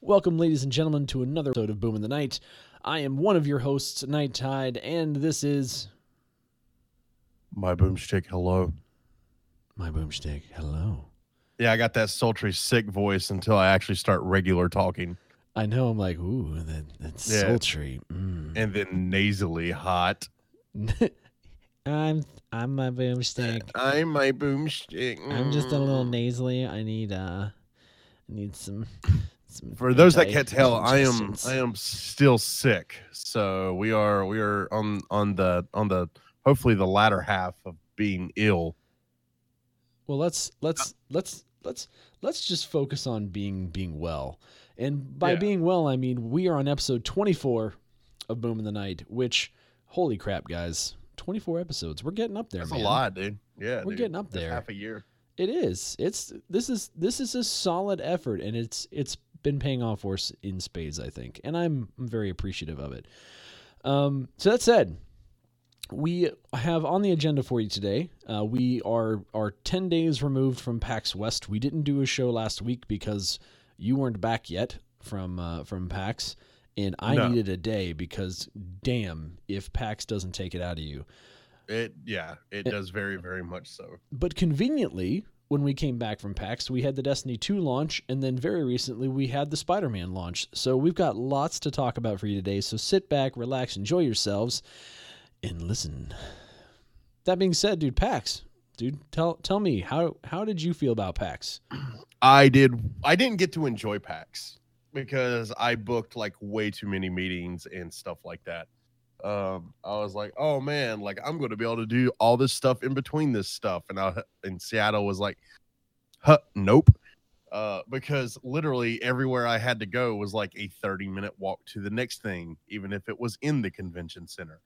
Welcome, ladies and gentlemen, to another episode of Boom in the Night. I am one of your hosts, Night Tide, and this is My boomstick, hello. my boomstick. Hello. Yeah, I got that sultry, sick voice until I actually start regular talking, I know I'm like, ooh, that, that's Yeah. sultry. Mm. and then nasally hot. I'm I'm my boomstick. I'm my boomstick. I'm just a little Mm. nasally. I need uh, I need some. For those that can't tell, I am. I am still sick. So we are we are on on the on the hopefully the latter half of being ill. Well, let's let's let's let's let's just focus on being being well. And by Yeah. being well, I mean we are on episode 24 of Boom in the Night, which holy crap, guys. 24 episodes. We're getting up there, That's man. a lot, dude. Yeah, We're dude. getting up That's there. Half a year. It is. It's this is this is a solid effort and it's it's been paying off for us in spades, I think. And I'm, I'm very appreciative of it. Um, so that said, we have on the agenda for you today. Uh, we are are ten days removed from PAX West. We didn't do a show last week because you weren't back yet from uh, from PAX, and I No. needed a day because damn if PAX doesn't take it out of you. It yeah, it It- does very very much so. But conveniently, when we came back from PAX, we had the Destiny 2 launch, and then very recently we had the Spider Man launch. So we've got lots to talk about for you today. So sit back, relax, enjoy yourselves, and listen. That being said, dude, PAX, dude, tell tell me how how did you feel about PAX? I did. I didn't get to enjoy PAX because I booked like way too many meetings and stuff like that. Um, I was like, oh man, like I'm going to be able to do all this stuff in between this stuff, and I in Seattle was like, huh, nope. Uh, because literally everywhere I had to go was like a 30 minute walk to the next thing, even if it was in the convention center.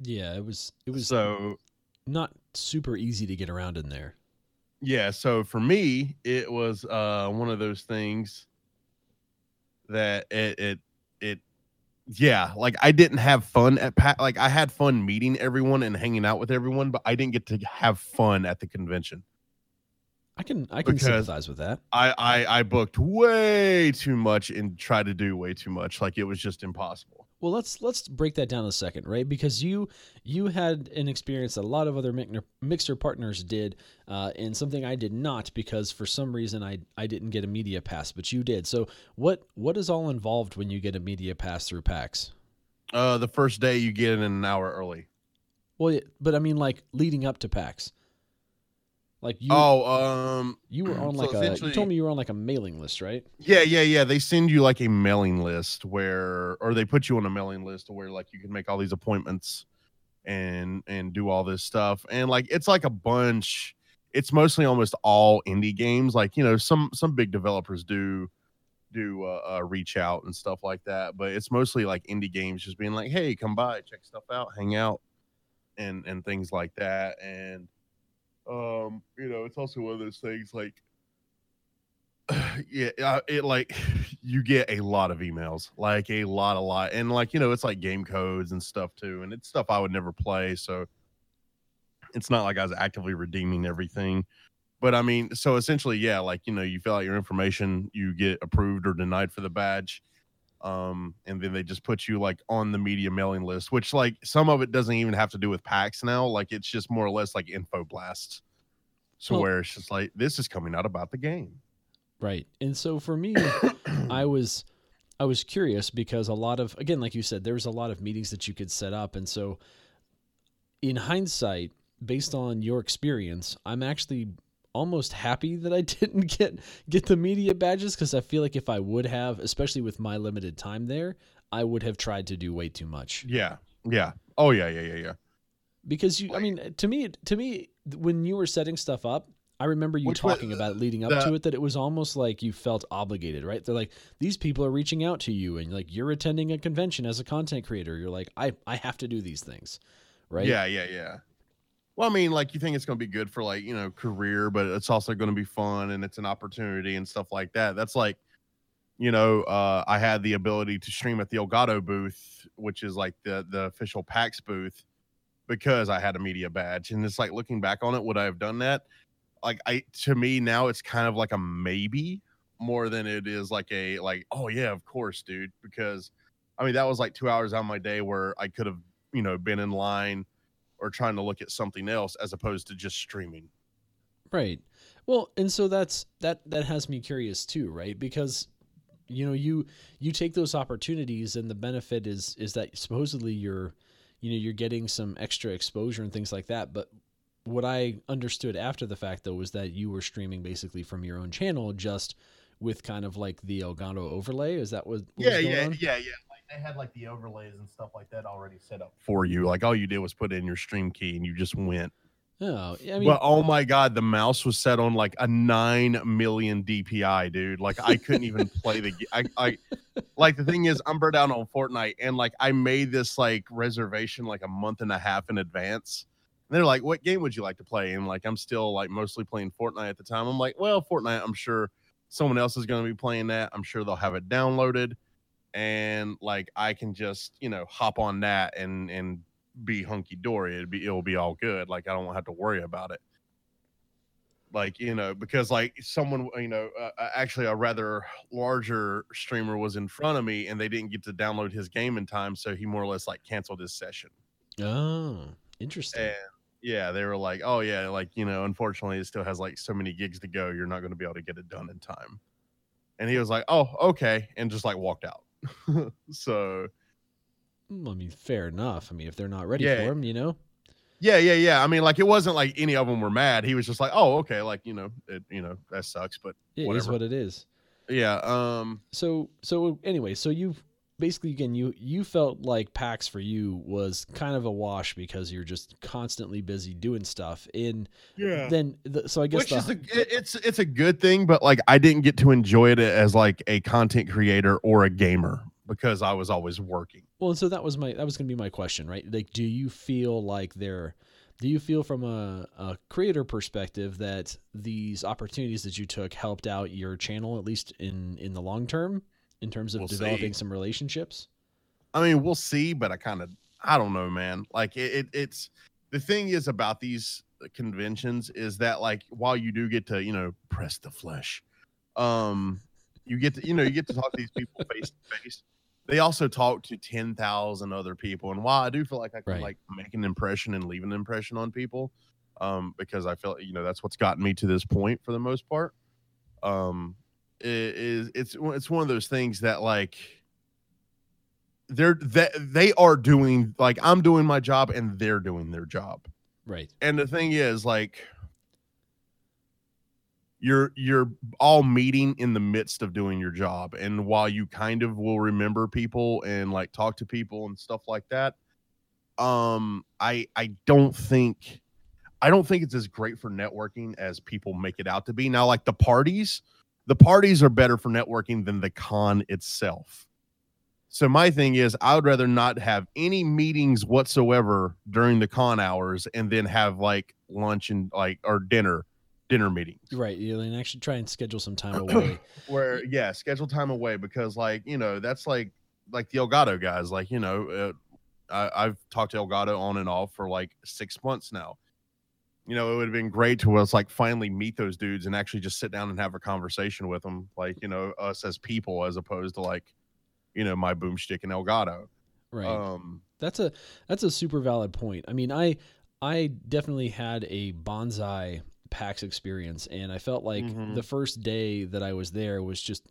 Yeah, it was it was So not super easy to get around in there. yeah so for me it was uh one of those things that it it it yeah like i didn't have fun at pat like i had fun meeting everyone and hanging out with everyone but i didn't get to have fun at the convention. I can I can Because- sympathize with that. i i i booked way too much and tried to do way too much. Like it was just impossible Well, let's let's break that down a second, right? Because you you had an experience that a lot of other mixer, mixer partners did, uh, and something I did not because for some reason I I didn't get a media pass, but you did. So what what is all involved when you get a media pass through PAX? uh the first day you get in an hour early Well, but I mean like leading up to PAX. Like you oh um you were on so like a you told me you were on like a mailing list, right? Yeah, yeah, yeah. They send you like a mailing list where, or they put you on a mailing list where like you can make all these appointments and and do all this stuff. And like it's like a bunch. It's mostly almost all indie games. Like you know, some some big developers do do uh, uh, reach out and stuff like that, but it's mostly like indie games, just being like, hey, come by, check stuff out, hang out, and and things like that. And um, you know, it's also one of those things like yeah it like you get a lot of emails like a lot a lot and like you know it's like game codes and stuff too and it's stuff i would never play so it's not like i was actively redeeming everything but i mean so essentially yeah like you know you fill out your information you get approved or denied for the badge um and then they just put you like on the media mailing list which like some of it doesn't even have to do with PAX now like it's just more or less like info blasts so Well- where it's just like this is coming out about the game Right. And so for me, I was I was curious because a lot of again, like you said, there was a lot of meetings that you could set up, and so in hindsight, based on your experience, I'm actually almost happy that I didn't get get the media badges because I feel like if I would have, especially with my limited time there, I would have tried to do way too much. Yeah. Yeah. Oh yeah, yeah, yeah, yeah. Because you, I mean, to me, to me, when you were setting stuff up, I remember you Which was- talking about it leading up the- to it that it was almost like you felt obligated, right? They're like, these people are reaching out to you, and like you're attending a convention as a content creator. You're like, I, I have to do these things, right? Yeah, yeah, yeah. Well, I mean, like you think it's going to be good for like, you know, career, but it's also going to be fun and it's an opportunity and stuff like that. That's like, you know, uh, I had the ability to stream at the Elgato booth, which is like the the official PAX booth, because I had a media badge. And it's like looking back on it, would I have done that? Like I to me now it's kind of like a maybe more than it is like a like oh yeah of course dude because I mean that was like two hours out of my day where I could have you know been in line or trying to look at something else as opposed to just streaming. Right. Well, and so that's that that has me curious too, right? Because you know, you you take those opportunities and the benefit is is that supposedly you're you know, you're getting some extra exposure and things like that, but what I understood after the fact though was that you were streaming basically from your own channel just with kind of like the Elgato overlay. Is that what? what yeah, yeah, on? yeah, yeah. Like they had like the overlays and stuff like that already set up for you. Like all you did was put in your stream key and you just went. Oh, I mean, but oh my god, the mouse was set on like a nine million DPI, dude. Like I couldn't even play the. ga- I, I like the thing is, I'm burnt out on Fortnite, and like I made this like reservation like a month and a half in advance. And they're like, "What game would you like to play?" And like I'm still like mostly playing Fortnite at the time. I'm like, "Well, Fortnite, I'm sure someone else is going to be playing that. I'm sure they'll have it downloaded, and like I can just you know hop on that and and be hunky dory. It'd be it'll be all good. Like I don't have to worry about it. Like you know, because like someone you know, uh, uh, actually a rather larger streamer was in front of me, and they didn't get to download his game in time, so he more or less like canceled his session. oh, interesting. And yeah, they were like, "Oh yeah, like you know, unfortunately, it still has like so many gigs to go. You're not going to be able to get it done in time." And he was like, "Oh, okay," and just like walked out. so Mm, I mean, fair enough. I mean, if they're not ready Yeah. for him, you know. Yeah, yeah, yeah. I mean, like it wasn't like any of them were mad. He was just like, "Oh, okay, like you know, it, you know, that sucks." But It is Whatever. what it is. yeah, um, So so anyway, so you basically again you you felt like PAX for you was kind of a wash because you're just constantly busy doing stuff. In yeah. then the, so I guess Which the, is a, it's it's a good thing, but like I didn't get to enjoy it as like a content creator or a gamer because I was always working. Well, and so that was my that was going to be my question, right? Like, do you feel like there, do you feel from a, a creator perspective that these opportunities that you took helped out your channel at least in in the long term in terms of We'll developing see. some relationships? I mean, we'll see, but I kind of I don't know, man. Like it, it it's the thing is about these conventions is that like while you do get to, you know, press the flesh, um you get to you know, you get to talk to these people face to face. They also talk to 10,000 other people and while I do feel like I can Right. like make an impression and leave an impression on people um because I feel you know that's what's gotten me to this point for the most part. Um is it's it's one of those things that like they're that they are doing like I'm doing my job and they're doing their job. Right. And the thing is like you're you're all meeting in the midst of doing your job and while you kind of will remember people and like talk to people and stuff like that um I I don't think I don't think it's as great for networking as people make it out to be. Now like the parties, the parties are better for networking than the con itself. So my thing is, I would rather not have any meetings whatsoever during the con hours, and then have like lunch and like or dinner, dinner meetings. Right. You and actually try and schedule some time away. Where yeah, schedule time away because like you know that's like like the Elgato guys. Like you know, uh, I, I've talked to Elgato on and off for like six months now. You know, it would have been great to us like finally meet those dudes and actually just sit down and have a conversation with them, like you know us as people as opposed to like you know my boomstick and Elgato. Right. Um, That's a that's a super valid point. I mean, I I definitely had a bonsai PAX experience, and I felt like Mhm. the first day that I was there was just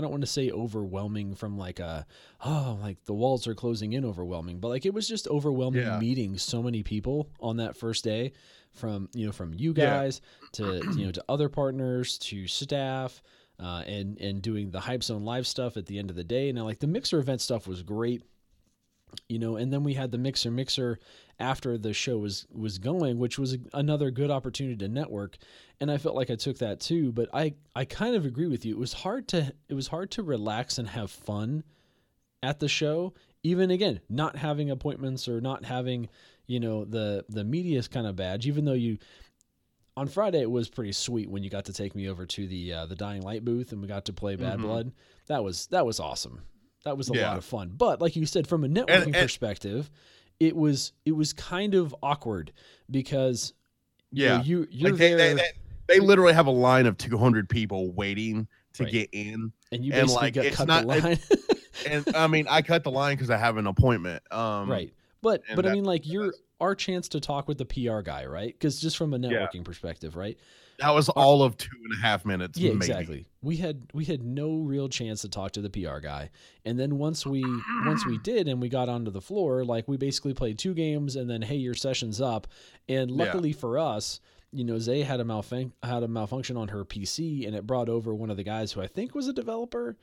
I don't want to say overwhelming from like a oh like the walls are closing in overwhelming, but like it was just overwhelming Yeah. meeting so many people on that first day from you know from you Yeah. guys to you know to other partners to staff uh, and and doing the hype zone live stuff at the end of the day. Now like the mixer event stuff was great you know and then we had the mixer mixer after the show was was going which was another good opportunity to network. And i felt like i took that too but i i kind of agree with you. It was hard to it was hard to relax and have fun at the show even again not having appointments or not having you know the the media's kind of badge even though you on friday it was pretty sweet when you got to take me over to the uh, the dying light booth and we got to play bad Mhm. blood. That was that was awesome. That was a Yeah. lot of fun. But like you said from a networking and- perspective it was it was kind of awkward because you know, yeah, you you're like they, there they, they, they literally have a line of 200 people waiting to Right. get in. and you and, basically like, got it's cut not- the line. And I mean, I cut the line because I have an appointment. Um, right. But but I mean like you're our chance to talk with the PR guy, right? Because just from a networking perspective, right? That was all of two and a half minutes. Yeah, maybe. exactly. We had we had no real chance to talk to the PR guy, and then once we once we did and we got onto the floor, like we basically played two games, and then hey, your session's up. And Yeah. luckily for us, you know, Zay had a malfun- had a malfunction on her PC, and it brought over one of the guys who I think was a developer.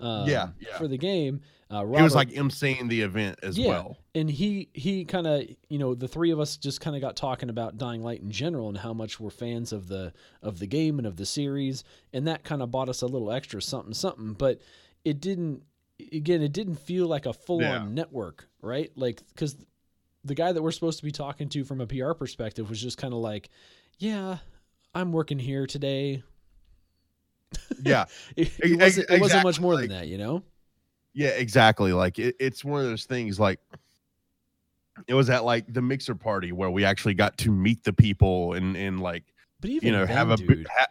Um, Yeah, yeah. For the game, uh, He was Robert- like emceeing the event as yeah, well. and he he kind of you know the three of us just kind of got talking about Dying Light in general and how much we're fans of the of the game and of the series, and that kind of bought us a little extra something something. But it didn't. Again, it didn't feel like a full on Yeah. network, right? Like because the guy that we're supposed to be talking to from a PR perspective was just kind of like, yeah. I'm working here today. Yeah, It, it wasn't, it wasn't much more like- than that, you know? yeah, exactly. Like it, it's one of those things. Like it was at like the mixer party where we actually got to meet the people and and like But even you know then, have a dude, ha-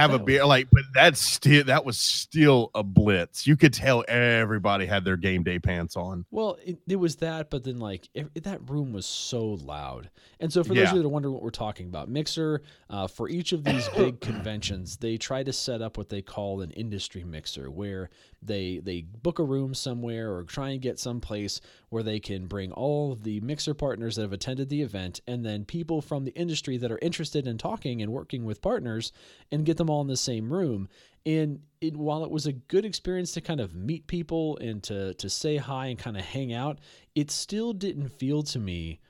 have a that beer. Like, but that's still that was still a blitz. You could tell everybody had their game day pants on. Well, it, it was that, but then like ev- that room was so loud, and so for those Yeah. of you that wonder what we're talking about, Mixer uh, for each of these big conventions, they try to set up what they call an industry mixer, where they they book a room somewhere or try and get some place where they can bring all of the mixer partners that have attended the event, and then people from the industry that are interested in talking and working with partners, and get them all in the same room. And it, while it was a good experience to kind of meet people and to to say hi and kind of hang out, it still didn't feel to me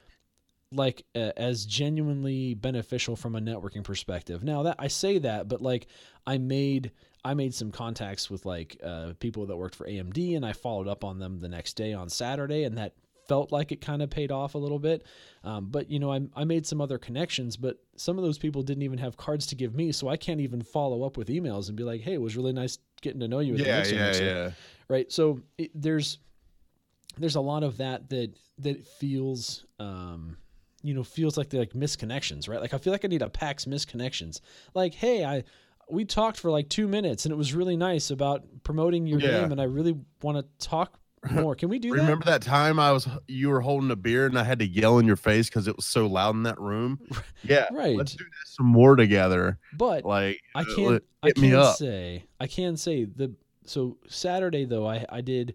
like uh, as genuinely beneficial from a networking perspective. Now that I say that, but like I made I made some contacts with like uh, people that worked for AMD, and I followed up on them the next day on Saturday, and that felt like it kind of paid off a little bit. Um, but you know, I, I made some other connections, but some of those people didn't even have cards to give me, so I can't even follow up with emails and be like, "Hey, it was really nice getting to know you." Yeah, yeah, Mixer." yeah. right so it, there's there's a lot of that that that feels um you know feels like they're like misconnections right like i feel like i need a pax misconnections like hey i we talked for like two minutes and it was really nice about promoting your Yeah. game and i really want to talk more can we do that Remember that time I was you were holding a beer and I had to yell in your face because it was so loud in that room? Yeah, right let's do this some more together. but Like I uh, can't. I can up. say. I can say the. So Saturday though, I I did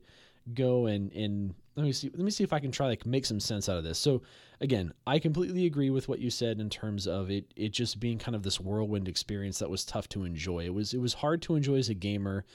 go and and let me see. Let me see if I can try like make some sense out of this. So again, I completely agree with what you said in terms of it. It just being kind of this whirlwind experience that was tough to enjoy. It was it was hard to enjoy as a gamer.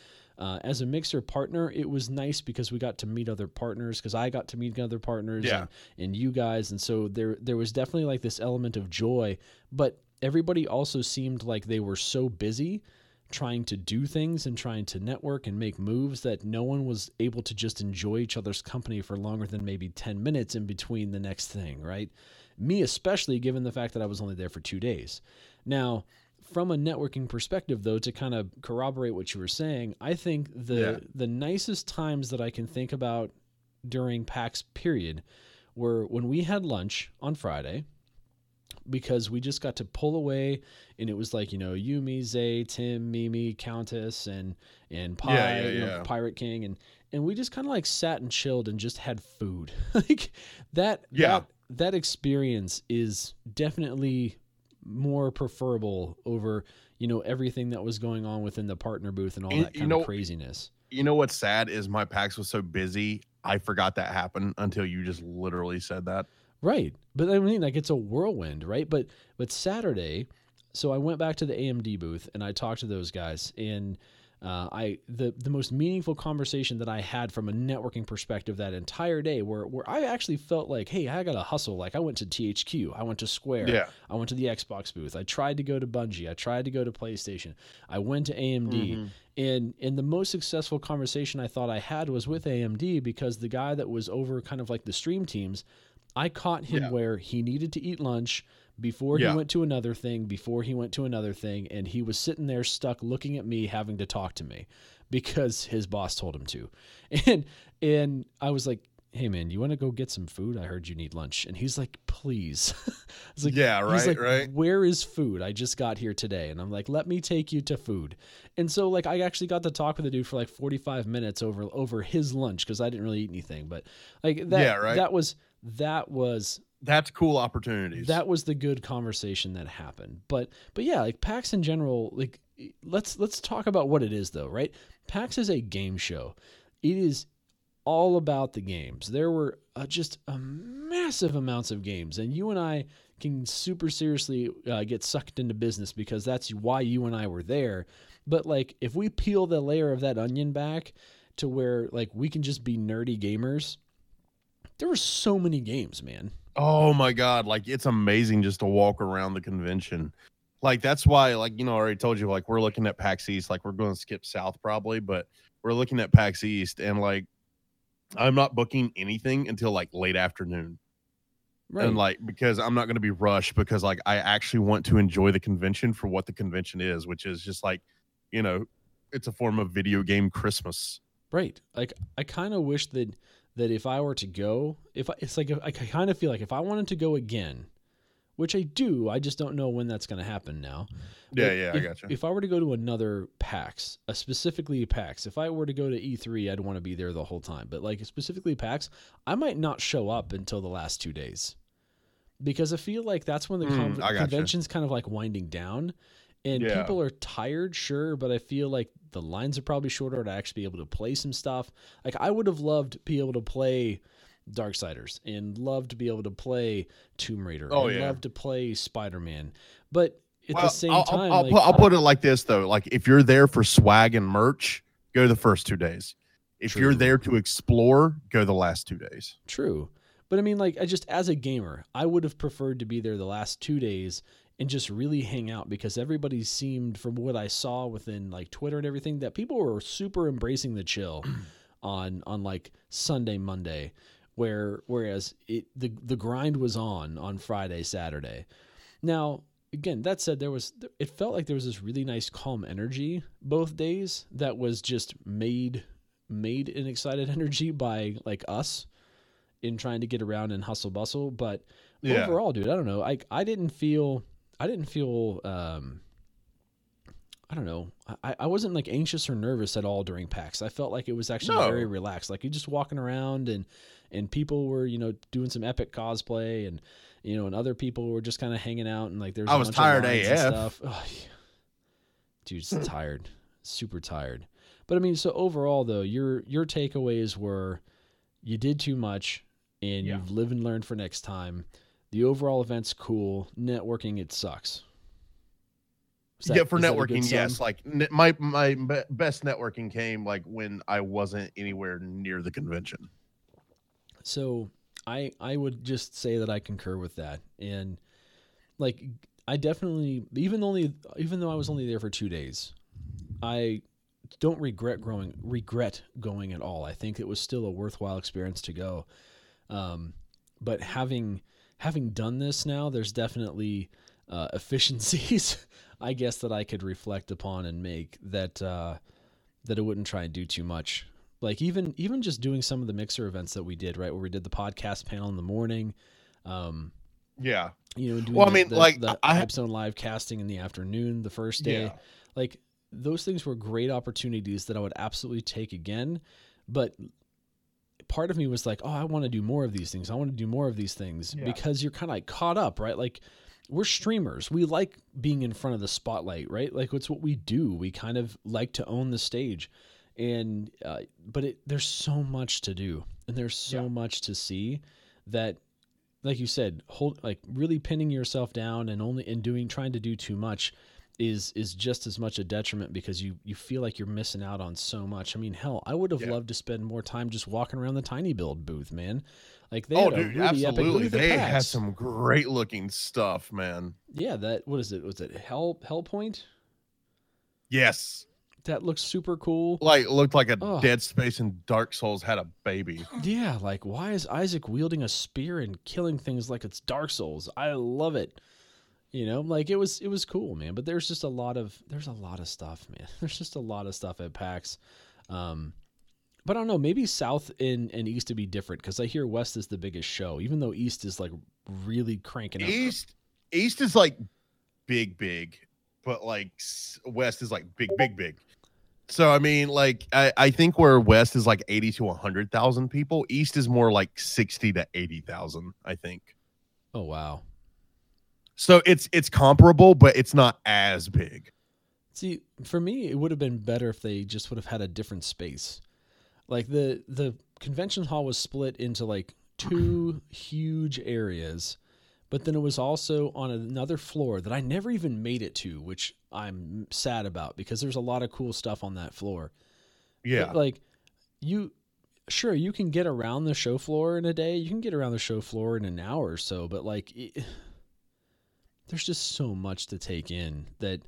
Uh, as a mixer partner, it was nice because we got to meet other partners. Because I got to meet other partners, Yeah. and, and you guys, and so there there was definitely like this element of joy. But everybody also seemed like they were so busy trying to do things and trying to network and make moves that no one was able to just enjoy each other's company for longer than maybe 10 minutes in between the next thing, right? Me, especially given the fact that I was only there for two days. Now, from a networking perspective, though, to kind of corroborate what you were saying, I think the Yeah. the nicest times that I can think about during PAX period were when we had lunch on Friday because we just got to pull away and it was like you know you me zay tim mimi countess and and pie Yeah, yeah, you know, pirate king and and we just kind of like sat and chilled and just had food like that Yeah. that that experience is definitely more preferable over you know everything that was going on within the partner booth and all And that kind know- of craziness You know what's sad is my PAX was so busy. I forgot that happened until you just literally said that. Right. But I mean like it's a whirlwind, right? But but Saturday, so I went back to the AMD booth and I talked to those guys and uh, I the the most meaningful conversation that I had from a networking perspective that entire day, where where I actually felt like, hey, I got to hustle. Like I went to THQ, I went to Square, Yeah. I went to the Xbox booth, I tried to go to Bungie, I tried to go to PlayStation, I went to AMD, Mhm. and and the most successful conversation I thought I had was with AMD because the guy that was over kind of like the stream teams, I caught him Yeah. where he needed to eat lunch before he went to another thing, before he went to another thing, and he was sitting there stuck looking at me having to talk to me because his boss told him to. And and I was like "Hey man, you want to go get some food? I heard you need lunch." And he's like, "Please." It's like, Yeah, right, like, right. Where is food? I just got here today, and I'm like, "Let me take you to food." And so like I actually got to talk with the dude for like 45 minutes over over his lunch because I didn't really eat anything, but like that Yeah, right. that was that was That's cool opportunities. that was the good conversation that happened. But but yeah like pax in general like let's let's talk about what it is though right? Pax is a game show. It is all about the games. There were uh, just a massive amounts of games and you and i can super seriously uh, get sucked into business because that's why you and i were there. But like if we peel the layer of that onion back to where like we can just be nerdy gamers there were so many games man Oh my god, like it's amazing just to walk around the convention. Like that's why, like you know, I already told you, like we're looking at PAX East, like we're going to skip South probably, but we're looking at PAX East, and like I'm not booking anything until like late afternoon, and like because I'm not going to be rushed because like I actually want to enjoy the convention for what the convention is, which is just like, you know, it's a form of video game Christmas. Right. Like I kind of wish that that if I were to go, if I, it's like I kind of feel like if I wanted to go again, which I do, I just don't know when that's going to happen now. Yeah, But yeah, if, I gotcha. If I were to go to another PAX, uh, specifically PAX, if I were to go to E3, I'd want to be there the whole time. But like specifically PAX, I might not show up until the last two days because I feel like that's when the Mm, con- convention's kind of like winding down. And Yeah. people are tired, sure, but I feel like the lines are probably shorter to actually be able to play some stuff. Like I would have loved to be able to play Darksiders and loved to be able to play Tomb Raider Oh, and yeah. love to play Spider Man. But at Well, the same I'll, time, I'll, I'll like, put, I'll put it like this though: like if you're there for swag and merch, go the first two days. If you're there to explore, go the last two days. True. But I mean, like, I just, as a gamer, I would have preferred to be there the last two days and just really hang out because everybody seemed, from what I saw within like Twitter and everything, that people were super embracing the chill on, on like Sunday, Monday, where, whereas it, the, the grind was on on Friday, Saturday. Now, again, that said, there was, it felt like there was this really nice calm energy both days that was just made, made an excited energy by like us in trying to get around and hustle bustle. But Yeah. overall, dude, I don't know. I I didn't feel I didn't feel um I don't know. I, I wasn't like anxious or nervous at all during PAX. I felt like it was actually No. very relaxed. Like you just walking around and and people were, you know, doing some epic cosplay and you know, and other people were just kind of hanging out and like there's I a was tired of lines and AF. stuff. Ugh, yeah. Dude, just tired. Super tired. But I mean, so overall though, your your takeaways were you did too much and Yeah. you've lived and learned for next time. The overall event's cool. Networking, it sucks. That- yeah, for networking, yes. Like my my be- best networking came like when I wasn't anywhere near the convention. So I I would just say that I concur with that. And like I definitely even only even though I was only there for 2 days, I don't regret growing regret going at all. I think it was still a worthwhile experience to go. Um but having having done this now, there's definitely uh, efficiencies, I guess, that I could reflect upon and make that uh, that I wouldn't try and do too much. Like even even just doing some of the mixer events that we did, right, where we did the podcast panel in the morning, um, Yeah. you know, Well, I mean, the, like, the I- Hype Zone live casting in the afternoon the first day, Yeah. like those things were great opportunities that I would absolutely take again. But part of me was like, oh, I want to do more of these things. I want to do more of these things Yeah. because you're kind of like caught up, right? Like we're streamers. We like being in front of the spotlight, right? Like it's what we do. We kind of like to own the stage. And uh, but it, there's so much to do, and there's so Yeah. much to see that like you said, hold like really pinning yourself down and only and doing trying to do too much is is just as much a detriment because you you feel like you're missing out on so much. I mean, hell, I would have Yeah. loved to spend more time just walking around the tinyBuild booth, man. Like they oh, had dude, really absolutely. They had some great looking stuff, man. Yeah, that what is it? Was it Hell Hellpoint? Yes. That looks super cool. Like looked like a Oh. Dead Space and Dark Souls had a baby. Yeah, like why is Isaac wielding a spear and killing things like it's Dark Souls? I love it. You know, like it was it was cool, man. But there's just a lot of there's a lot of stuff, man. There's just a lot of stuff at PAX. Um but I don't know. Maybe South and, and East would be different because I hear West is the biggest show, even though East is like really cranking up. East East is like big, big, but like West is like big, big, big. So I mean, like I, I think where West is like eighty to hundred thousand people, East is more like sixty to eighty thousand. I think. Oh wow. So it's it's comparable, but it's not as big. See, for me, it would have been better if they just would have had a different space. Like the the convention hall was split into like two huge areas, but then it was also on another floor that I never even made it to, which I'm sad about because there's a lot of cool stuff on that floor. Yeah. But, like you sure you can get around the show floor in a day you can get around the show floor in an hour or so but like it, there's just so much to take in that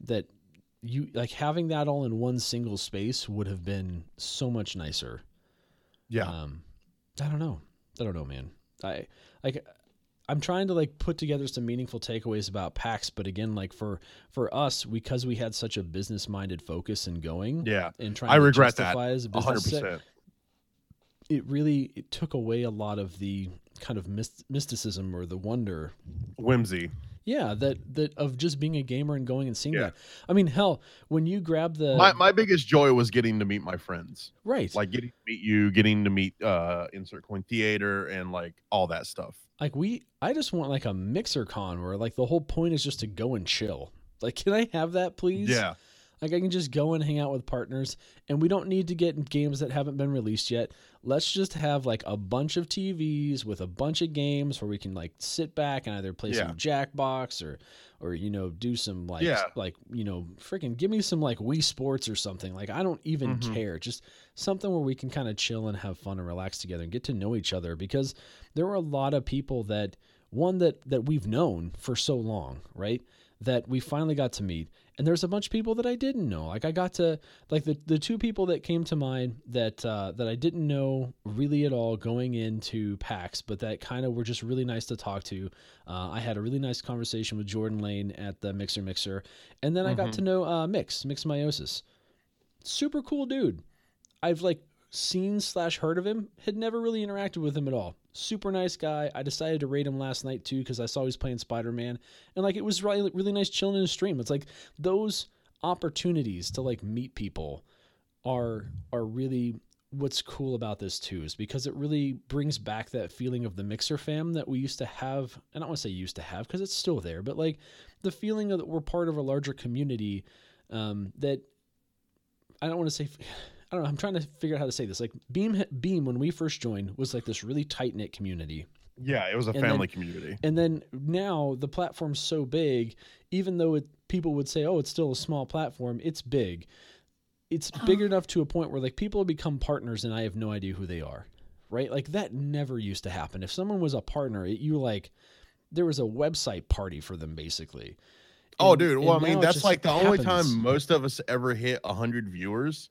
that you like having that all in one single space would have been so much nicer yeah. um i don't know i don't know man i like i'm trying to like put together some meaningful takeaways about pax but again like for for us because we had such a business minded focus in going yeah. and trying I to regret that. as a business set, percent. it really it took away a lot of the kind of myst- mysticism or the wonder Whimsy. yeah that that of just being a gamer and going and seeing Yeah. that i mean hell when you grab the my my biggest joy was getting to meet my friends. right Like getting to meet you, getting to meet uh Insert Coin Theater and like all that stuff. like we i just want like a mixer con where like the whole point is just to go and chill like can i have that please Yeah. Like I can just go and hang out with partners and we don't need to get games that haven't been released yet. Let's just have like a bunch of TVs with a bunch of games where we can like sit back and either play Yeah. some Jackbox or or you know do some like Yeah. like you know freaking give me some like Wii Sports or something. Like I don't even Mhm. care. Just something where we can kind of chill and have fun and relax together and get to know each other because there were a lot of people that one that that we've known for so long, right? That we finally got to meet and there's a bunch of people that I didn't know. Like I got to like the the two people that came to mind that uh, that I didn't know really at all going into PAX, but that kind of were just really nice to talk to. Uh, I had a really nice conversation with Jordan Lane at the Mixer Mixer, and then I got to know uh, Mix Mix Meiosis. Super cool dude. I've like seen slash heard of him. Had never really interacted with him at all. Super nice guy. I decided to rate him last night too because I saw he was playing Spider Man, and like it was really really nice chilling in his stream. It's like those opportunities to like meet people are are really what's cool about this too is because it really brings back that feeling of the mixer fam that we used to have and i don't want to say used to have because it's still there but like the feeling of that we're part of a larger community um, that i don't want to say i don't know i'm trying to figure out how to say this like beam beam when we first joined was like this really tight knit community Yeah, it was a And family community. and then now the platform's so big, even though it, people would say, "Oh, it's still a small platform," it's big. It's big enough to a point where like people become partners, and I have no idea who they are. Right? Like that never used to happen. If someone was a partner, it, you like there was a website party for them basically. Oh, dude. Well, I mean, that's like the only time most of us ever hit 100 viewers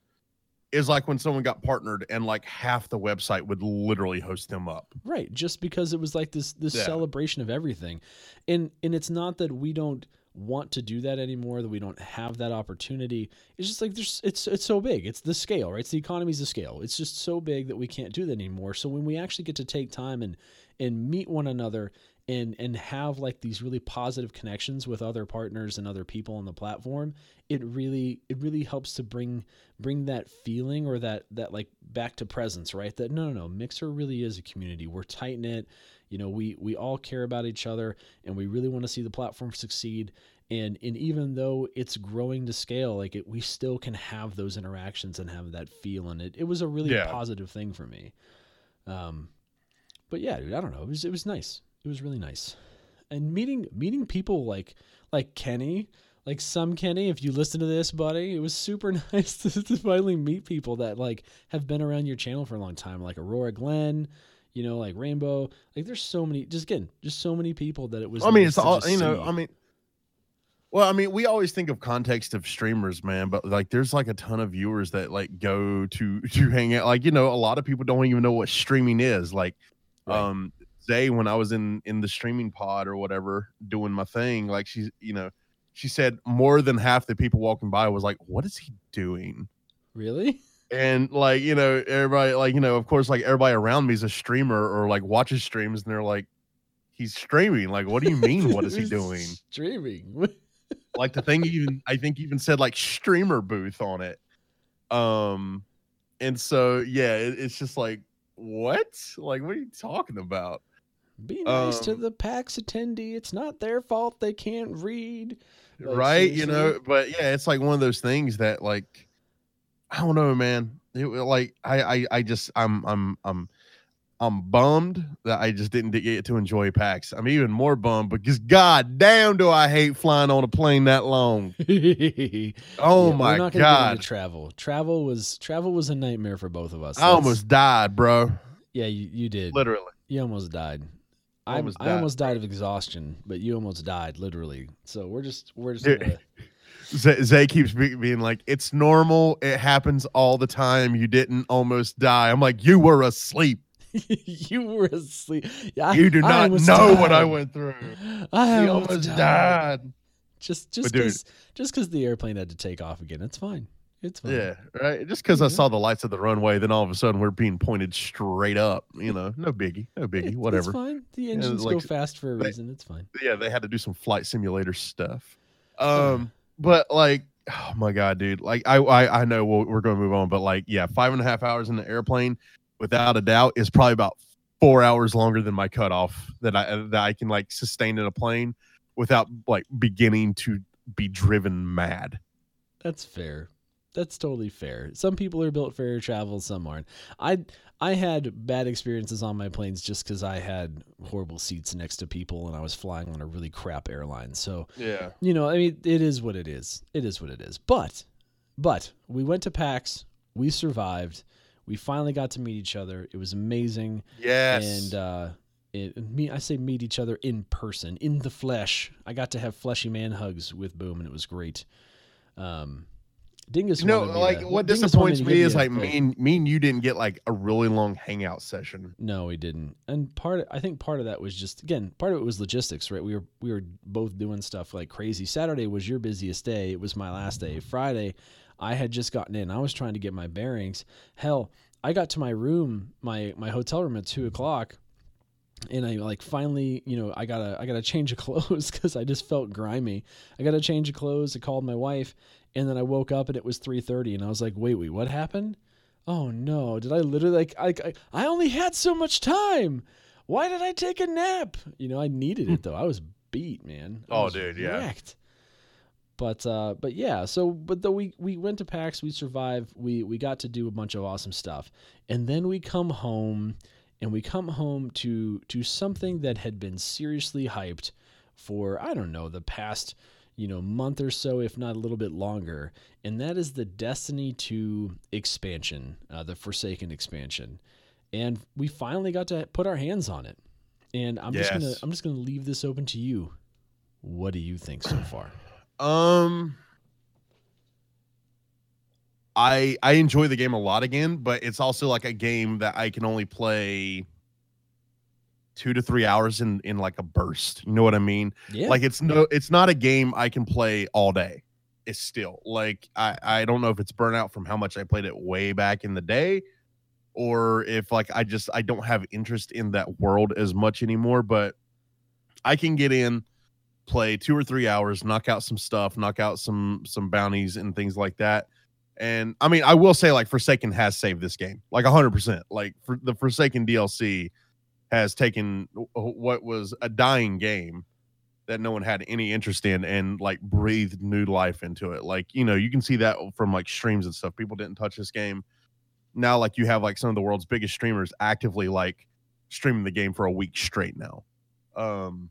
is like when someone got partnered and like half the website would literally host them up. right just because it was like this this Yeah. celebration of everything. And and it's not that we don't want to do that anymore that we don't have that opportunity. It's just like there's it's it's so big. It's the scale right? It's the economy's the scale. It's just so big that we can't do that anymore. So when we actually get to take time and and meet one another and and have like these really positive connections with other partners and other people on the platform it really it really helps to bring bring that feeling or that that like back to presence right? That no no no mixer really is a community. We're tight knit. You know we we all care about each other and we really want to see the platform succeed. And and even though it's growing to scale like it we still can have those interactions and have that feel and it it was a really Yeah. positive thing for me. Um but yeah dude i don't know. It was it was nice it was really nice and meeting meeting people like like kenny like some kenny if you listen to this buddy it was super nice to, to finally meet people that like have been around your channel for a long time like aurora glenn you know like rainbow like there's so many just again just so many people that it was I mean, nice it's all, you know, see. I mean, well, I mean, we always think of context of streamers, man, but like there's like a ton of viewers that like go to to hang out. Like, you know, a lot of people don't even know what streaming is. Like, Right. um, Zay, when I was in in the streaming pod or whatever doing my thing, like she's, you know, she said more than half the people walking by was like, "What is he doing?" really? And like you know everybody like you know of course like everybody around me is a streamer or like watches streams and they're like he's streaming. Like what do you mean what is he doing? Streaming. like the thing even i think even said like streamer booth on it. Um and so yeah it, it's just like what? Like what are you talking about Be nice to Um, the PAX attendee. It's not their fault they can't read. Like, right you know but yeah it's like one of those things that like i don't know man it, like I, I i just i'm i'm i'm i'm bummed that i just didn't get to enjoy pax i'm even more bummed because god damn do i hate flying on a plane that long oh Yeah, we're my not gonna get god travel. Travel was travel was a nightmare for both of us. i That's- almost died bro yeah, you, you did. literally You almost died. I Almost I died, almost died of exhaustion, but you almost died literally. So we're just we're just gonna, Zay, Zay keeps be- being like, "It's normal. It happens all the time. You didn't almost die." I'm like, "You were asleep. you were asleep. Yeah, You do not know what I went through. I almost, almost died. died." Just just because just because the airplane had to take off again. It's fine. It's fine. Yeah, right. Just because I saw the lights of the runway, then all of a sudden we're being pointed straight up. You know, no biggie, no biggie, It's whatever. It's fine. The engines like, go fast for a they- reason. It's fine. Yeah, they had to do some flight simulator stuff. Um, but like, oh my god, dude! Like, I I, I know we'll, we're going to move on, but like, yeah, five and a half hours in the airplane, without a doubt, is probably about four hours longer than my cutoff that I that I can like sustain in a plane without like beginning to be driven mad. That's fair. That's totally fair. Some people are built for air travel, some aren't. I I had bad experiences on my planes just because I had horrible seats next to people and I was flying on a really crap airline. So Yeah. you know, I mean, it is what it is. It is what it is. But, but we went to PAX. We survived. We finally got to meet each other. It was amazing. Yes. And uh, it, me, I say meet each other in person, in the flesh. I got to have fleshy man hugs with Boom, and it was great. Um, Dingus, know, like what Dingus disappoints me is like me and me and you didn't get like a really long hangout session. No, we didn't. And part I think part of that was just again, part of it was logistics, right? We were we were both doing stuff like crazy. Saturday was your busiest day. It was my last day. Friday, I had just gotten in. I was trying to get my bearings. Hell, I got to my room, my my hotel room at two o'clock, and I like finally, you know, I gotta I gotta change of clothes because I just felt grimy. I gotta change of clothes. I called my wife, and then I woke up and it was three thirty, and I was like, wait, wait, what happened? Oh no! Did I literally like I, I I only had so much time? Why did I take a nap? You know, I needed it though. I was beat, man. I Oh, dude, yeah. wrecked. But uh, but yeah. So but though we we went to PAX, we survived. We we got to do a bunch of awesome stuff, and then we come home, and we come home to to something that had been seriously hyped for I don't know the past you know month or so, if not a little bit longer, and that is the Destiny 2 expansion, uh, the Forsaken expansion, and we finally got to put our hands on it. And I'm just gonna I'm just gonna leave this open to you. What do you think so far? Um I I enjoy the game a lot again, but it's also like a game that I can only play 2 to 3 hours in in like a burst. You know what I mean? Yeah, Like it's no it's not a game I can play all day. It's still like I I don't know if it's burnout from how much I played it way back in the day or if like I just I don't have interest in that world as much anymore, but I can get in play 2 or 3 hours, knock out some stuff, knock out some some bounties and things like that. And I mean, I will say like Forsaken has saved this game. Like 100%. Like for the Forsaken DLC has taken what was a dying game that no one had any interest in and like breathed new life into it. Like, you know, you can see that from like streams and stuff. People didn't touch this game. Now, like you have like some of the world's biggest streamers actively like streaming the game for a week straight now. Um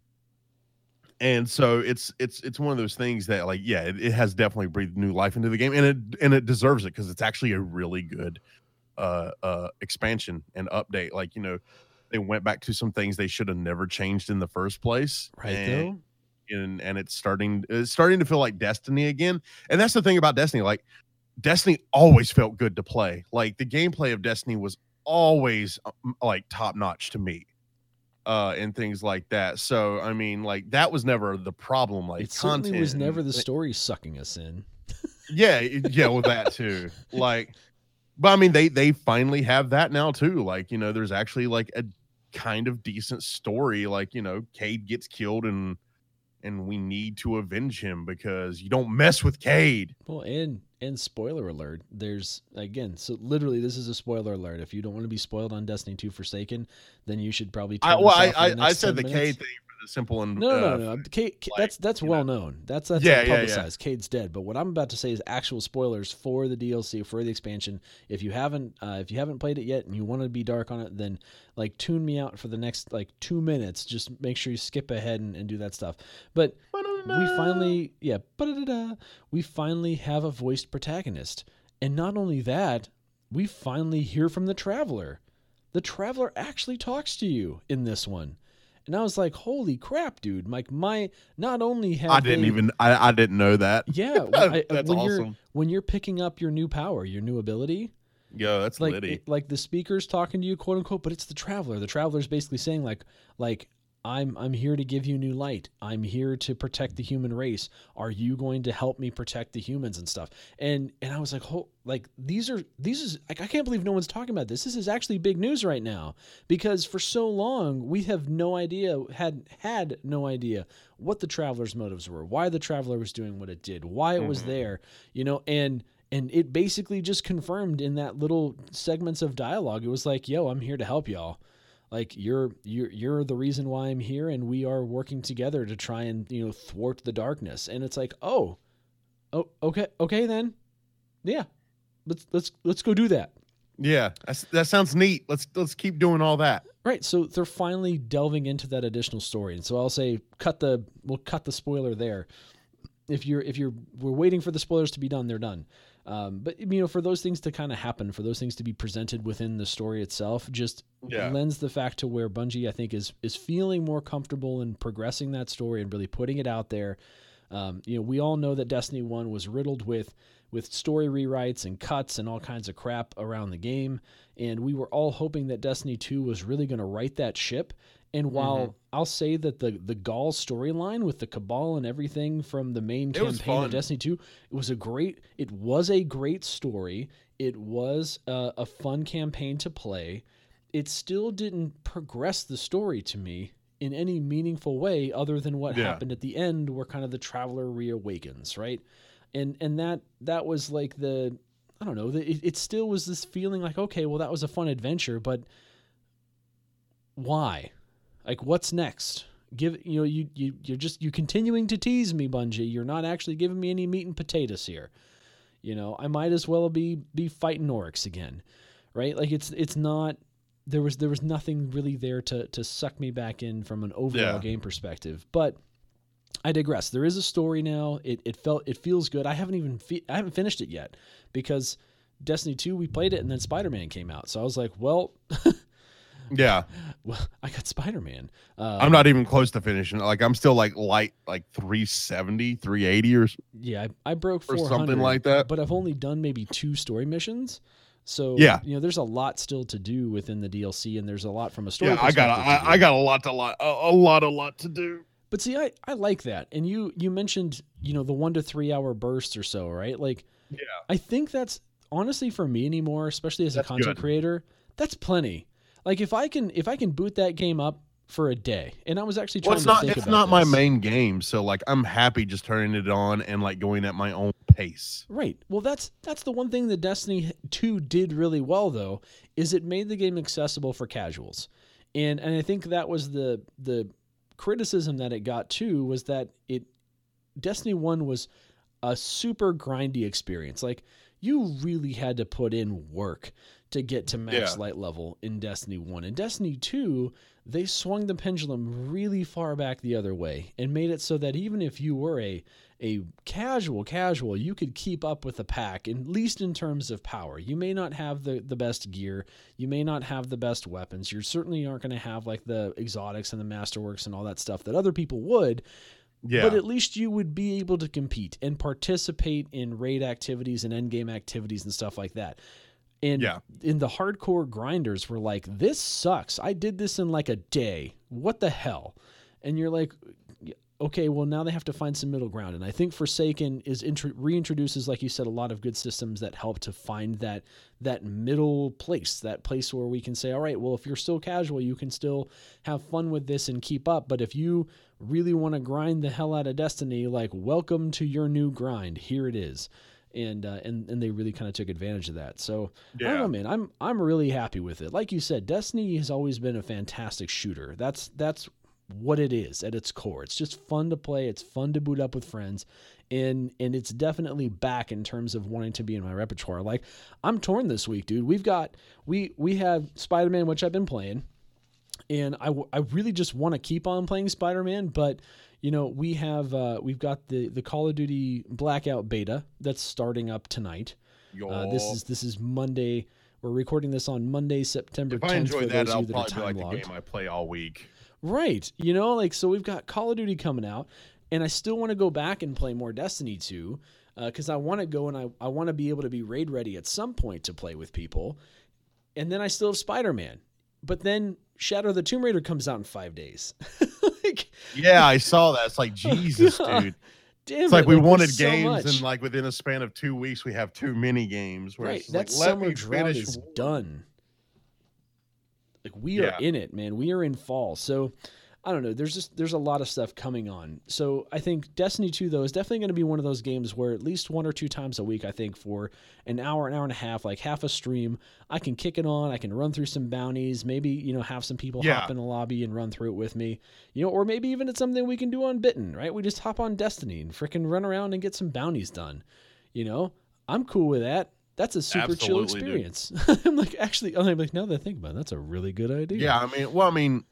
and so it's it's it's one of those things that like yeah it, it has definitely breathed new life into the game and it and it deserves it because it's actually a really good uh uh expansion and update like you know they went back to some things they should have never changed in the first place right and, though. and and it's starting it's starting to feel like destiny again and that's the thing about destiny like destiny always felt good to play like the gameplay of destiny was always um, like top notch to me uh and things like that so i mean like that was never the problem like It certainly was never the story sucking us in. yeah yeah well that too like but I mean, they they finally have that now too. Like you know, there's actually like a kind of decent story. Like you know, Cayde gets killed and and we need to avenge him because you don't mess with Cayde. Well, and and spoiler alert, there's again, so literally this is a spoiler alert. If you don't want to be spoiled on Destiny 2 Forsaken, then you should probably turn I, well, I I, I said the minutes. Cayde thing simple and No, no, uh, no, no. Cayde, like, that's that's well know. known. That's that's Yeah, like yeah, yeah. publicized. Cayde's dead. But what I'm about to say is actual spoilers for the DLC for the expansion. If you haven't uh, if you haven't played it yet and you want to be dark on it, then like tune me out for the next like two minutes. Just make sure you skip ahead and, and do that stuff. But we finally yeah ba-da-da-da, we finally have a voiced protagonist and not only that we finally hear from the traveler the traveler actually talks to you in this one and i was like holy crap dude like my not only have I didn't they- even I, I didn't know that. yeah I- That's when you're awesome. when you're picking up your new power your new ability Yo, that's like it- like the speakers talking to you quote unquote but it's the traveler the traveler's basically saying like like i'm i'm here to give you new light. I'm here to protect the human race. Are you going to help me protect the humans and stuff? And and i was like oh like these are these is like i can't believe no one's talking about this. This is actually big news right now because for so long we have no idea had had no idea what the traveler's motives were why the traveler was doing what it did why it was Mhm. there you know? And and it basically just confirmed in that little segments of dialogue it was like yo i'm here to help y'all like you're you're you're the reason why i'm here and we are working together to try and you know thwart the darkness and it's like oh oh okay okay then yeah let's let's let's go do that yeah, that sounds neat. Let's let's keep doing all that. Right, so they're finally delving into that additional story, and so I'll say cut the we'll cut the spoiler there. If you're if you're we're waiting for the spoilers to be done, they're done. Um, but you know, for those things to kind of happen, for those things to be presented within the story itself, just Yeah. lends the fact to where Bungie, I think, is is feeling more comfortable in progressing that story and really putting it out there. Um, you know, we all know that Destiny One was riddled with with story rewrites and cuts and all kinds of crap around the game, and we were all hoping that Destiny Two was really going to right that ship. And while Mm-hmm. I'll say that the the Ghaul storyline with the Cabal and everything from the main It campaign of. Destiny Two, it was a great. It was a great story. It was a, a fun campaign to play. It still didn't progress the story to me in any meaningful way, other than what Yeah. happened at the end, where kind of the traveler reawakens, right? And and that that was like the I don't know. the- It, it still was this feeling like okay, well that was a fun adventure, but why? Like what's next? Give you know you you you're just you continuing to tease me, Bungie. You're not actually giving me any meat and potatoes here. You know, I might as well be be fighting orcs again, right? Like it's it's not there was there was nothing really there to to suck me back in from an overall Yeah. game perspective. But I digress. There is a story now. It it felt it feels good. I haven't even fi- I haven't finished it yet because Destiny 2 we played it and then Spider-Man came out. So I was like, well, Yeah, well I got Spider-Man. Uh, I'm not even close to finishing. Like I'm still like light, like 370, 380 or Yeah, I, I broke or 400, something like that. but I've only done maybe two story missions. So Yeah. you know, there's a lot still to do within the DLC, and there's a lot from a story. Yeah, I got to I, I got a lot to lot, a, a lot, a lot to do. But see, I I like that, and you you mentioned you know the one to three hour bursts or so, right? Like, Yeah. I think that's honestly for me anymore, especially as a content good. creator, that's plenty. Like if I can if I can boot that game up for a day, and I was actually trying Well, it's to not think it's about not my main game, so like I'm happy just turning it on and like going at my own pace. Right. Well, that's that's the one thing that Destiny 2 did really well though, is it made the game accessible for casuals. And and I think that was the the criticism that it got too was that it Destiny 1 was a super grindy experience. Like you really had to put in work to get to max Yeah. light level in Destiny 1. In Destiny 2, they swung the pendulum really far back the other way and made it so that even if you were a a casual casual, you could keep up with the pack, at least in terms of power. You may not have the, the best gear, you may not have the best weapons, you certainly aren't going to have like the exotics and the masterworks and all that stuff that other people would, Yeah. but at least you would be able to compete and participate in raid activities and endgame activities and stuff like that. And Yeah. in the hardcore grinders were like, this sucks. I did this in like a day. What the hell? And you're like, okay, well now they have to find some middle ground, and I think Forsaken is intro- reintroduces, like you said, a lot of good systems that help to find that that middle place, that place where we can say, all right, well if you're still casual, you can still have fun with this and keep up, but if you really want to grind the hell out of Destiny, like welcome to your new grind. Here it is. And, uh, and and they really kind of took advantage of that. So I don't know, man. I'm I'm really happy with it. Like you said, Destiny has always been a fantastic shooter. That's that's what it is at its core. It's just fun to play. It's fun to boot up with friends, and and it's definitely back in terms of wanting to be in my repertoire. Like I'm torn this week, dude. We've got we we have Spider Man, which I've been playing, and I I really just want to keep on playing Spider Man, but you know we have uh, we've got the the Call of Duty Blackout beta that's starting up tonight. Uh, this is this is Monday. We're recording this on Monday, September if 10th. I enjoy that, I'll that probably be like the game I play all week. Right. You know, like so we've got Call of Duty coming out, and I still want to go back and play more Destiny 2 because I want to go and I, I want to be able to be raid ready at some point to play with people. And then I still have Spider Man. But then Shadow of the Tomb Raider comes out in five days. like, Yeah, I saw that. It's like oh, Jesus, God. dude. damn It's it, like we wanted games, much. and like within a span of two weeks, we have too many games. Where right, that like, summer me drought finish is one. done. Like we are in it, man. We are in fall. So I don't know. There's just there's a lot of stuff coming on. So I think Destiny 2 though is definitely going to be one of those games where at least one or two times a week, I think for an hour, an hour and a half, like half a stream, I can kick it on. I can run through some bounties. Maybe you know have some people Yeah. hop in the lobby and run through it with me. You know, or maybe even it's something we can do on Bitten, right? We just hop on Destiny and freaking run around and get some bounties done. You know, I'm cool with that. That's a super chill Absolutely, dude. experience. I'm like, actually, I'm like, now that I think about it, that's a really good idea. Yeah, I mean, well, I mean,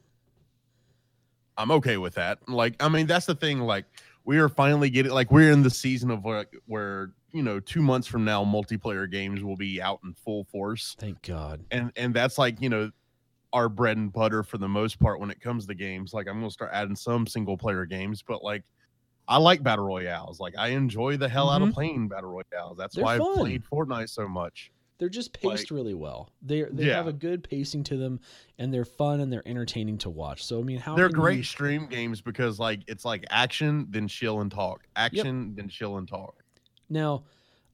I'm okay with that. Like, I mean, that's the thing. Like, we are finally getting like we're in the season of like where you know two months from now multiplayer games will be out in full force, Thank God. and and that's like you know our bread and butter for the most part when it comes to games. Like, I'm gonna start adding some single player games, but like. I like battle royales. Like I enjoy the hell out of playing battle royales. That's Mm-hmm. They're why fun. I've played Fortnite so much. They're just paced Like- really well. They they Yeah. have a good pacing to them, and they're fun and they're entertaining to watch. So I mean, how They're great you- stream games because like it's like action, then chill and talk. Action, then chill and talk. now,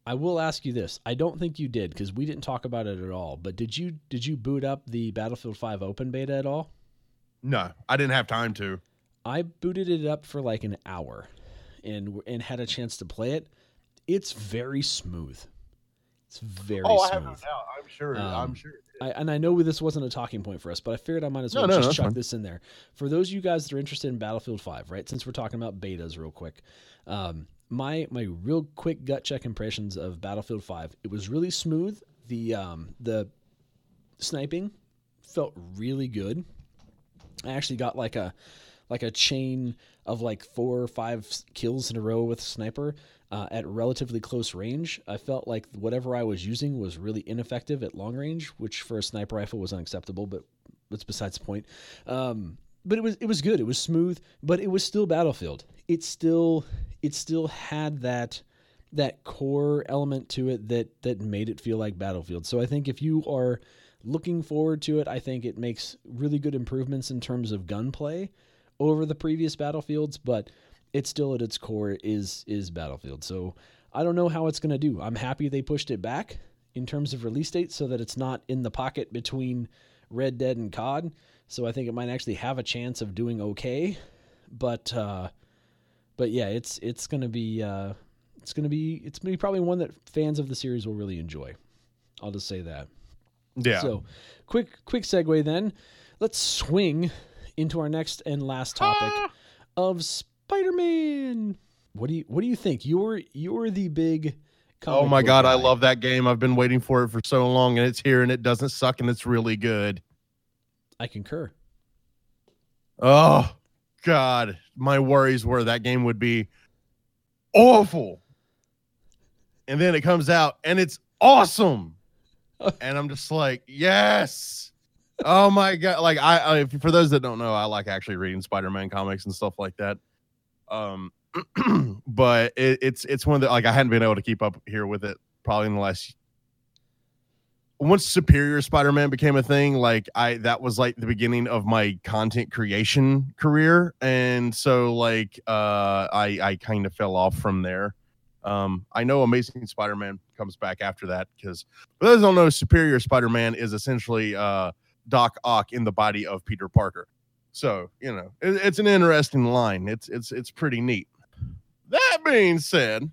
I will ask you this. I don't think you did because we didn't talk about it at all. But did you did you boot up the Battlefield 5 open beta at all? No, I didn't have time to. I booted it up for like an hour, and and had a chance to play it. It's very smooth. It's very Oh, I smooth. have no doubt. I'm sure. Um, I'm sure. I, and I know this wasn't a talking point for us, but I figured I might as well no, just chuck fine. this in there. For those of you guys that are interested in Battlefield 5, right? Since we're talking about betas real quick. Um, my my real quick gut check impressions of Battlefield 5. It was really smooth. The um, the sniping felt really good. I actually got like a like a chain of like four or five kills in a row with sniper uh, at relatively close range. I felt like whatever I was using was really ineffective at long range, which for a sniper rifle was unacceptable. But that's besides the point. Um, but it was it was good. It was smooth, but it was still Battlefield. It still it still had that that core element to it that that made it feel like Battlefield. So I think if you are looking forward to it, I think it makes really good improvements in terms of gunplay over the previous Battlefields, but it still at its core is is Battlefield. So I don't know how it's going to do. I'm happy they pushed it back in terms of release date so that it's not in the pocket between Red Dead and COD. So I think it might actually have a chance of doing okay. But uh but yeah, it's it's going to be uh it's going to be it's going to be probably one that fans of the series will really enjoy. I'll just say that. Yeah. So, quick quick segue then. Let's swing into our next and last topic Ah! of Spider-Man. What do you what do you think? You're you're the big oh my god, I love that game. I've been waiting for it for so long, and it's here, and it doesn't suck, and it's really good. I concur. Oh god, my worries were that game would be awful, and then it comes out and it's awesome, and I'm just like, yes. Oh my god! Like I, I, for those that don't know, I like actually reading Spider-Man comics and stuff like that. Um, but it, it's it's one that like I hadn't been able to keep up here with it probably in the last once Superior Spider-Man became a thing, like I that was like the beginning of my content creation career, and so like uh, I I kind of fell off from there. Um, I know Amazing Spider-Man comes back after that because for those don't know, Superior Spider-Man is essentially uh, Doc Ock in the body of Peter Parker. So you know it, it's an interesting line. It's it's it's pretty neat. That being said,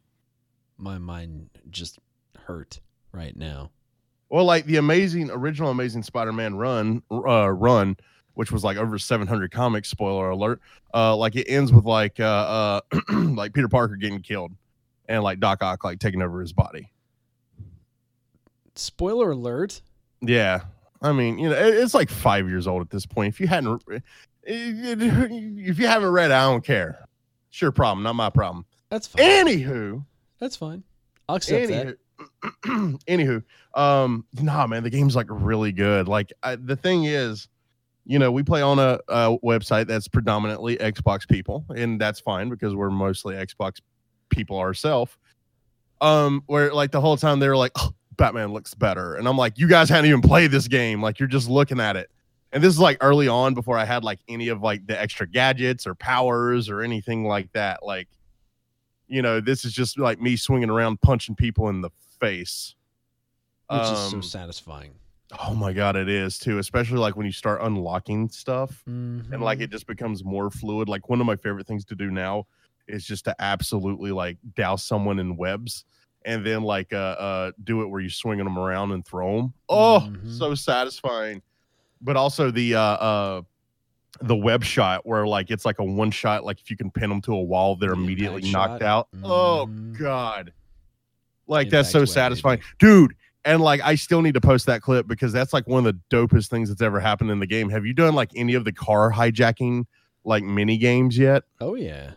My mind just hurt right now. Well, like the amazing original Amazing Spider-Man run, uh, run, which was like over 700 comics. Spoiler alert! Uh, like it ends with like uh, uh, like Peter Parker getting killed, and like Doc Ock like taking over his body. Spoiler alert. Yeah, I mean, you know, it- it's like five years old at this point. If you hadn't, if you haven't read, it, I don't care. Sure, problem, not my problem. That's fine. Anywho, That's fine. I'll accept that. Anywho, anywho, um, nah, man, the game's like really good. Like I, the thing is, you know, we play on a, a website that's predominantly Xbox people, and that's fine because we're mostly Xbox people ourselves. Um, where like the whole time they were like, oh, Batman looks better, and I'm like, you guys hadn't even played this game, like you're just looking at it. And this is like early on before I had like any of like the extra gadgets or powers or anything like that. Like, you know, this is just like me swinging around punching people in the face. Which is so Um, satisfying. Oh my god, it is too, especially like when you start unlocking stuff and like Mhm. it just becomes more fluid. Like one of my favorite things to do now is just to absolutely like douse someone in webs and then like uh uh do it where you're swinging them around and throw them. Oh, Mhm. so satisfying. But also the uh uh the web shot where like it's like a one shot like if you can pin them to a wall they're impact immediately shot. knocked out. Oh Mhm. god. Like that's so web, satisfying. Dude, and like I still need to post that clip because that's like one of the dopest things that's ever happened in the game. Have you done like any of the car hijacking like mini games yet? Oh yeah.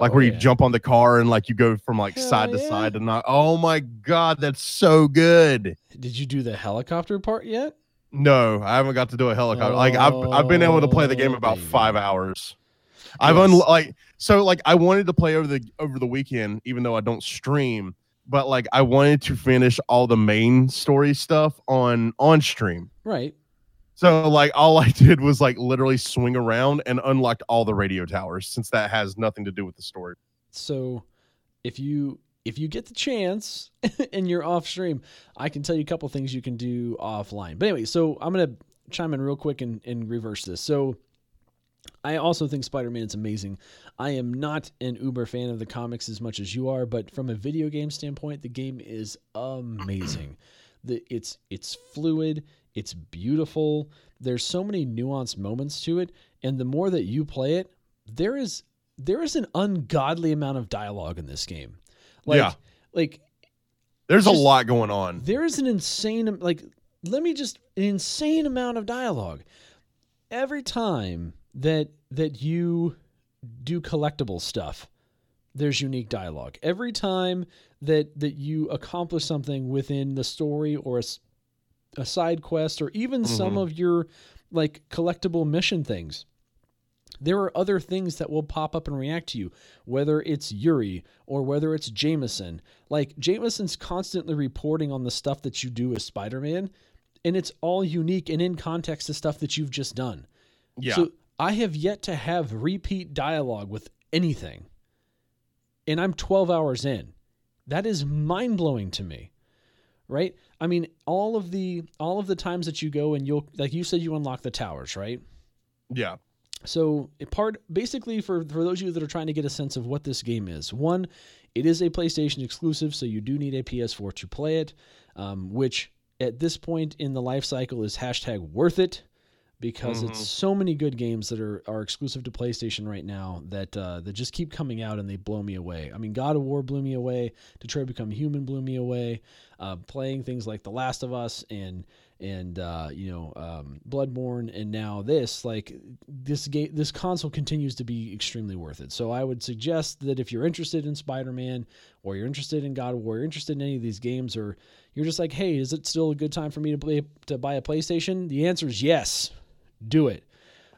Like Oh, where you yeah. jump on the car and like you go from like Hell side to side and not oh my god, that's so good. Did you do the helicopter part yet? No, I haven't got to do a helicopter. like I've I've been able to play the game Oh, about baby. five hours. I've Yes. un like so like I wanted to play over the over the weekend, even though I don't stream. But like I wanted to finish all the main story stuff on on stream. Right. So like all I did was like literally swing around and unlocked all the radio towers since that has nothing to do with the story. So if you if you get the chance and you're off stream, I can tell you a couple things you can do offline. But anyway, so I'm gonna chime in real quick and, and reverse this. So I also think Spider-Man is amazing. I am not an uber fan of the comics as much as you are, but from a video game standpoint, the game is amazing. The it's it's fluid, it's beautiful. There's so many nuanced moments to it, and the more that you play it, there is there is an ungodly amount of dialogue in this game. Like Yeah. like There's a lot going on. there is an insane like let me just an insane amount of dialogue every time that that you do collectible stuff there's unique dialogue every time that that you accomplish something within the story or a, a side quest or even some Mhm. of your like collectible mission things there are other things that will pop up and react to you, whether it's Yuri or whether it's Jameson. Like Jameson's constantly reporting on the stuff that you do as Spider-Man, and it's all unique and in context to stuff that you've just done. Yeah. So I have yet to have repeat dialogue with anything. And I'm 12 hours in. That is mind-blowing to me. Right? I mean, all of the all of the times that you go and you'll like you said you unlock the towers, right? yeah. So, a part basically for for those of you that are trying to get a sense of what this game is, one, it is a PlayStation exclusive, so you do need a PS4 to play it, um, which at this point in the life cycle is hashtag worth it because Mhm. it's so many good games that are, are exclusive to PlayStation right now that uh, that just keep coming out and they blow me away. I mean, God of War blew me away. Detroit Become Human blew me away. Uh, playing things like The Last of Us and and uh, you know um, Bloodborne and now this like this game this console continues to be extremely worth it. So I would suggest that if you're interested in Spider-Man or you're interested in God of War, you're interested in any of these games, or you're just like, hey, is it still a good time for me to play to buy a PlayStation? The answer is yes. Do it.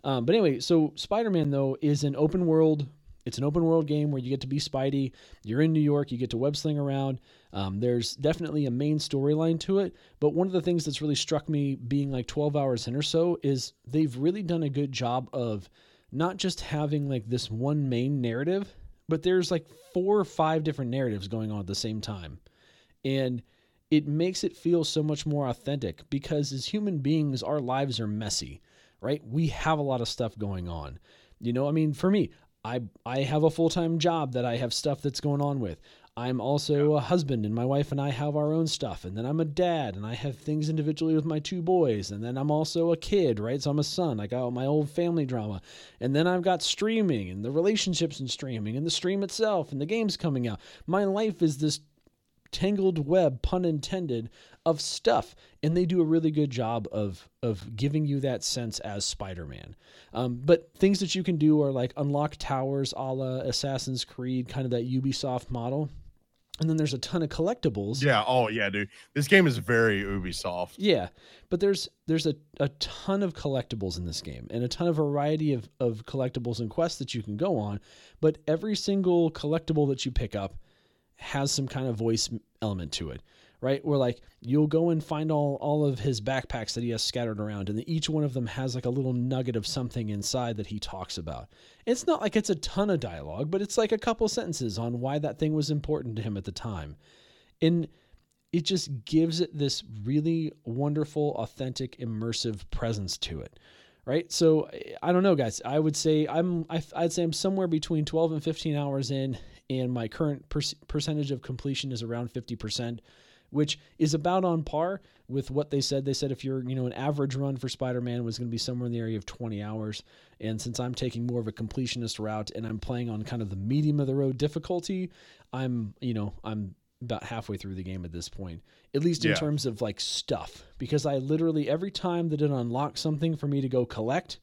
Um, but anyway, so Spider-Man though is an open world it's an open world game where you get to be Spidey. You're in New York. You get to web sling around. Um, there's definitely a main storyline to it. But one of the things that's really struck me being like 12 hours in or so is they've really done a good job of not just having like this one main narrative, but there's like four or five different narratives going on at the same time. And it makes it feel so much more authentic because as human beings, our lives are messy, right? We have a lot of stuff going on. You know, I mean, for me, I I have a full-time job that I have stuff that's going on with. I'm also a husband and my wife and I have our own stuff. And then I'm a dad and I have things individually with my two boys. And then I'm also a kid, right? So I'm a son. I got my old family drama. And then I've got streaming and the relationships and streaming and the stream itself and the games coming out. My life is this tangled web, pun intended, of stuff, and they do a really good job of of giving you that sense as Spider-Man. Um, but things that you can do are like unlock towers, a la Assassin's Creed, kind of that Ubisoft model. And then there's a ton of collectibles. Yeah. Oh yeah, dude. This game is very Ubisoft. Yeah, but there's there's a, a ton of collectibles in this game and a ton of variety of, of collectibles and quests that you can go on. But every single collectible that you pick up has some kind of voice element to it right? Where like you'll go and find all all of his backpacks that he has scattered around, and each one of them has like a little nugget of something inside that he talks about. It's not like it's a ton of dialogue, but it's like a couple sentences on why that thing was important to him at the time. And it just gives it this really wonderful, authentic, immersive presence to it. Right. So I don't know, guys. I would say I'm, I'd say I'm somewhere between 12 and 15 hours in, and my current per- percentage of completion is around 50% which is about on par with what they said. They said if you're, you know, an average run for Spider-Man was going to be somewhere in the area of 20 hours. And since I'm taking more of a completionist route and I'm playing on kind of the medium of the road difficulty, I'm, you know, I'm about halfway through the game at this point, at least in yeah. terms of like stuff, because I literally every time that it unlocks something for me to go collect,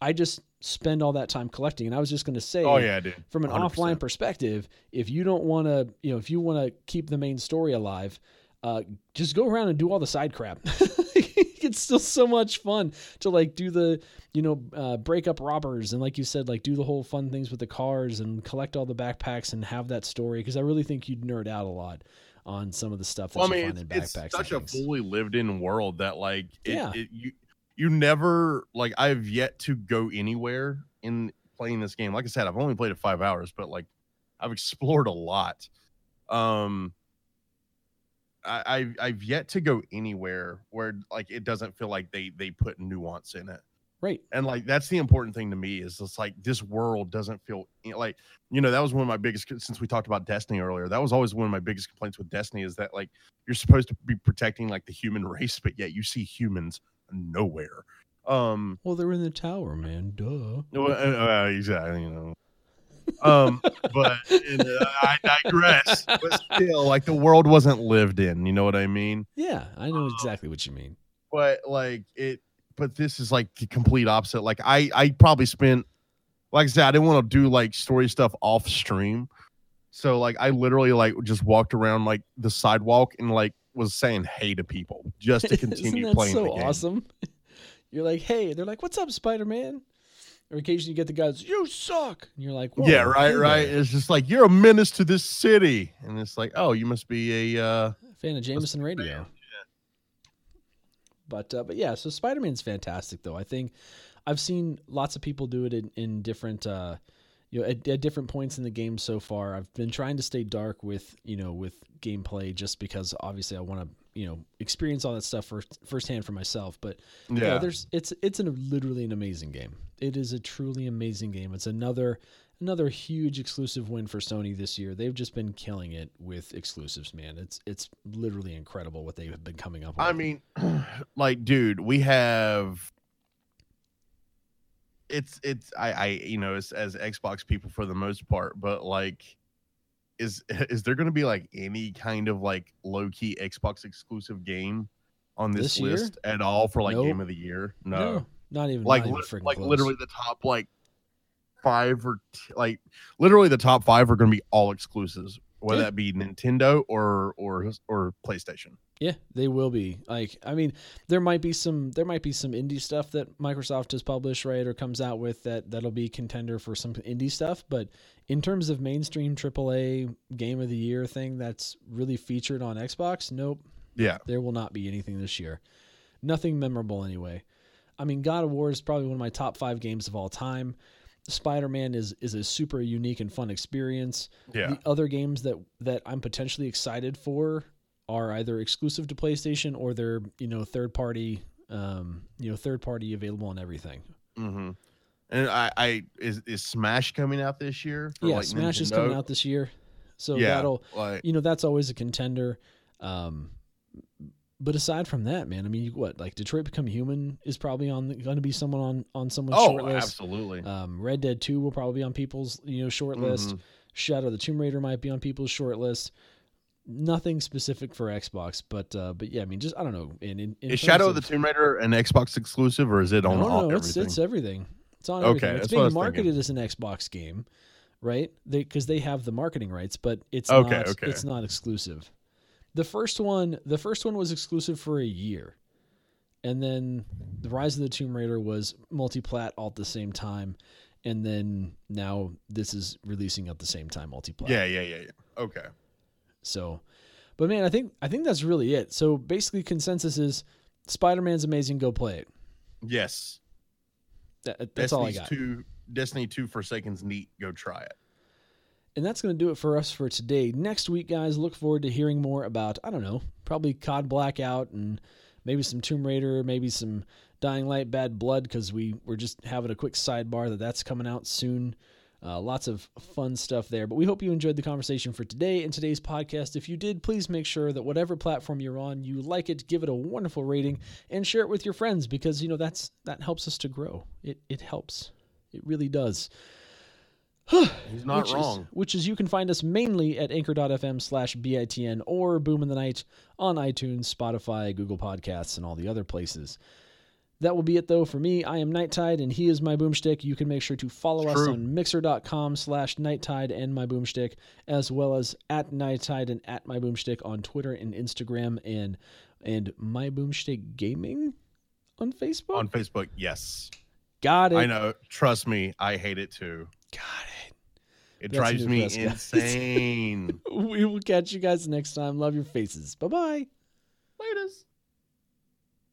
I just spend all that time collecting. And I was just going to say, oh yeah, dude. From an 100%. offline perspective, if you don't want to, you know, if you want to keep the main story alive, uh, just go around and do all the side crap. it's still so much fun to like do the, you know, uh, break up robbers and like you said, like do the whole fun things with the cars and collect all the backpacks and have that story. Because I really think you'd nerd out a lot on some of the stuff that well, you I mean, find in backpacks. It's such a fully lived in world that like it, yeah. It, you you never like I've yet to go anywhere in playing this game. Like I said, I've only played it five hours, but like I've explored a lot. Um I, I've yet to go anywhere where like it doesn't feel like they they put nuance in it. Right. And like that's the important thing to me is it's like this world doesn't feel like you know that was one of my biggest since we talked about Destiny earlier. That was always one of my biggest complaints with Destiny is that like you're supposed to be protecting like the human race, but yet you see humans nowhere. Um, well, they're in the tower, man. Duh. Well, uh, exactly. You know. um, but uh, I digress. But still, like the world wasn't lived in. You know what I mean? Yeah, I know um, exactly what you mean. But like it, but this is like the complete opposite. Like I, I probably spent, like I said, I didn't want to do like story stuff off stream. So like I literally like just walked around like the sidewalk and like was saying hey to people just to continue playing so the game. awesome. You're like, hey, they're like, what's up, Spider Man? Or occasionally you get the guys, you suck. And you're like, yeah, right, right. It's just like you're a menace to this city, and it's like, oh, you must be a uh, fan of Jameson Radio. Yeah. But uh, but yeah, so Spider Man's fantastic though. I think I've seen lots of people do it in, in different uh, you know at, at, different points in the game so far i've been trying to stay dark with you know with gameplay just because obviously i want to you know experience all that stuff first firsthand for myself but yeah you know, there's it's it's an, literally an amazing game. It is a truly amazing game. It's another another huge exclusive win for sony this year. They've just been killing it with exclusives man. It's it's literally incredible what they have been coming up with. i mean like dude we have it's it's I I you know as as Xbox people for the most part, but like is is there going to be like any kind of like low key Xbox exclusive game on this, this list at all for like nope. game of the year? No. no not even like not even like close. literally the top like five or t- like literally the top five are going to be all exclusives whether Yeah. that be Nintendo or or or PlayStation. Yeah, they will be. Like, I mean, there might be some there might be some indie stuff that Microsoft has published, right, or comes out with that that'll be contender for some indie stuff. But in terms of mainstream AAA game of the year thing that's really featured on Xbox, nope, Yeah, there will not be anything this year. Nothing memorable anyway. I mean, God of War is probably one of my top five games of all time. Spider Man is is a super unique and fun experience. yeah, The other games that that I'm potentially excited for are either exclusive to PlayStation or they're you know third party, um, you know third party available on everything. Mm hmm And I, I is is Smash coming out this year? yeah, like, Smash is coming out this year, so yeah, that'll like you know that's always a contender. Um, but aside from that, man, I mean, what like Detroit Become Human is probably on going to be someone on on someone's oh, short list. absolutely. Um, Red Dead Two will probably be on people's you know short list. Mhm. Shadow of the Tomb Raider might be on people's short list. Nothing specific for Xbox, but uh, but yeah, I mean, just I don't know. In, in, in Is Shadow of the Tomb Raider an Xbox exclusive or is it on no, all, no, it's everything? it's everything. It's on Okay, everything. It's that's what I being marketed thinking. as an Xbox game, right? They because they have the marketing rights, but it's Okay, not. okay. It's not exclusive. The first one, the first one was exclusive for a year, and then the Rise of the Tomb Raider was multi-plat all at the same time, and then now this is releasing at the same time multi-plat. yeah, yeah, yeah, yeah. Okay. So, but man, I think I think that's really it. So basically, consensus is Spider-Man's amazing. Go play it. Yes. That, that's all I got. Two, Destiny Two Forsaken's neat. Go try it. And that's going to do it for us for today. Next week, guys, look forward to hearing more about, I don't know, probably COD Blackout and maybe some Tomb Raider, maybe some Dying Light Bad Blood, because we, we're just having a quick sidebar that that's coming out soon. Uh, lots of fun stuff there. But we hope you enjoyed the conversation for today and today's podcast. If you did, please make sure that whatever platform you're on, you like it, give it a wonderful rating, and share it with your friends because you know that's that helps us to grow. It it helps. It really does. He's not which wrong. Is, which is you can find us mainly at anchor.fm slash BITN or Boom in the Night on iTunes, Spotify, Google Podcasts, and all the other places. That will be it though for me. I am Nighttide and he is my boomstick. You can make sure to follow us on mixer.com slash nighttide and my boomstick, as well as at nighttide and at my boomstick on Twitter and Instagram and and my boomstick gaming on Facebook. On Facebook, yes. Got it. I know. Trust me, I hate it too. Got it. It That's drives me us, guys. insane. We will catch you guys next time. Love your faces. Bye bye. Latest.